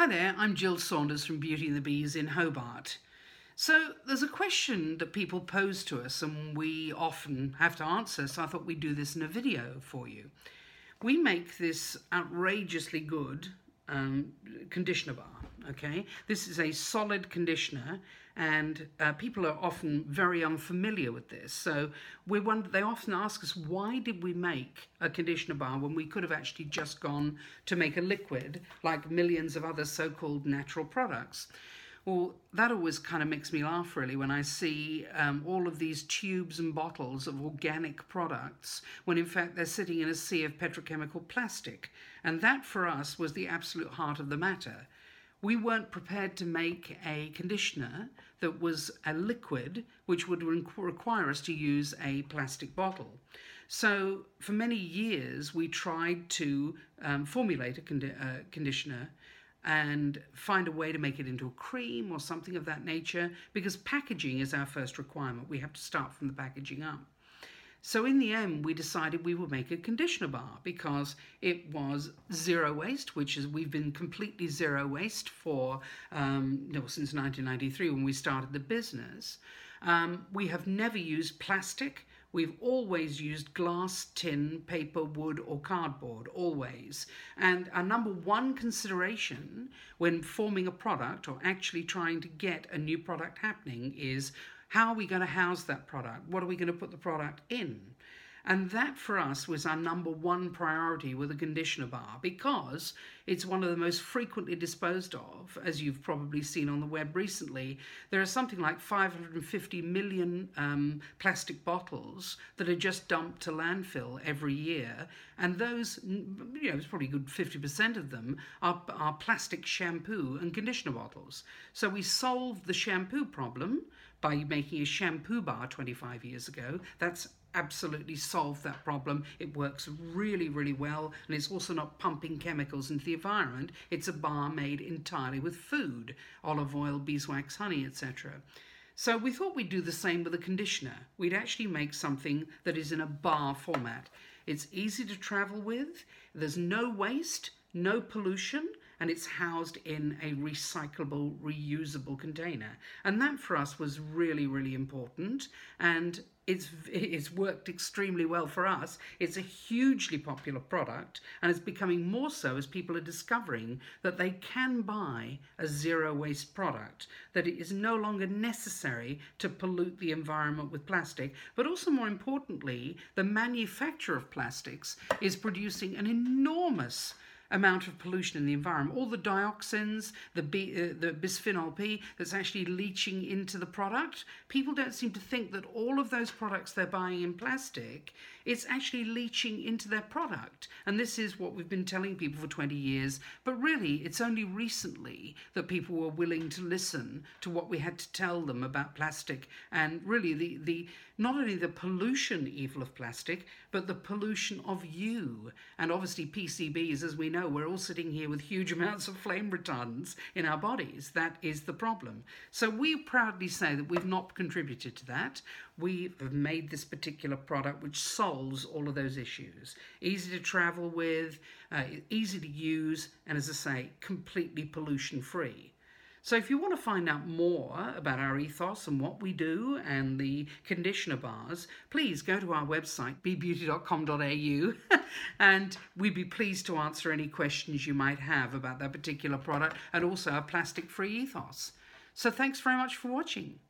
Hi there, I'm Jill Saunders from Beauty and the Bees in Hobart. So, there's a question that people pose to us, and we often have to answer, so I thought we'd do this in a video for you. We make this outrageously good um, conditioner bar. Okay, this is a solid conditioner, and uh, people are often very unfamiliar with this. So we wonder, they often ask us, why did we make a conditioner bar when we could have actually just gone to make a liquid like millions of other so-called natural products? Well, that always kind of makes me laugh really when I see um, all of these tubes and bottles of organic products when in fact they're sitting in a sea of petrochemical plastic. And that for us was the absolute heart of the matter. We weren't prepared to make a conditioner that was a liquid which would require us to use a plastic bottle. So, for many years, we tried to um, formulate a condi- uh, conditioner and find a way to make it into a cream or something of that nature because packaging is our first requirement. We have to start from the packaging up. So in the end, we decided we would make a conditioner bar because it was zero waste, which is we've been completely zero waste for um, know, since 1993 when we started the business. Um, we have never used plastic. We've always used glass, tin, paper, wood, or cardboard, always. And our number one consideration when forming a product or actually trying to get a new product happening is how are we going to house that product? What are we going to put the product in? And that for us was our number one priority with a conditioner bar because it's one of the most frequently disposed of, as you've probably seen on the web recently. There are something like 550 million um, plastic bottles that are just dumped to landfill every year. And those, you know, it's probably good 50% of them are, are plastic shampoo and conditioner bottles. So we solved the shampoo problem by making a shampoo bar 25 years ago. That's absolutely solved that problem. It works really, really well, and it's also not pumping chemicals into the environment. It's a bar made entirely with food olive oil, beeswax, honey, etc. So we thought we'd do the same with a conditioner. We'd actually make something that is in a bar format. It's easy to travel with, there's no waste, no pollution, and it's housed in a recyclable, reusable container. And that for us was really, really important. And it's it's worked extremely well for us. It's a hugely popular product, and it's becoming more so as people are discovering that they can buy a zero waste product. That it is no longer necessary to pollute the environment with plastic, but also more importantly, the manufacture of plastics is producing an enormous amount of pollution in the environment. All the dioxins, the, B, uh, the bisphenol P that's actually leaching into the product. People don't seem to think that all of those products they're buying in plastic, it's actually leaching into their product. And this is what we've been telling people for 20 years. But really, it's only recently that people were willing to listen to what we had to tell them about plastic and really the, the not only the pollution evil of plastic, but the pollution of you. And obviously, PCBs, as we know, we're all sitting here with huge amounts of flame retardants in our bodies. That is the problem. So we proudly say that we've not contributed to that. We have made this particular product which solves all of those issues. Easy to travel with, uh, easy to use, and as I say, completely pollution free. So, if you want to find out more about our ethos and what we do and the conditioner bars, please go to our website, beebeauty.com.au, and we'd be pleased to answer any questions you might have about that particular product and also our plastic free ethos. So, thanks very much for watching.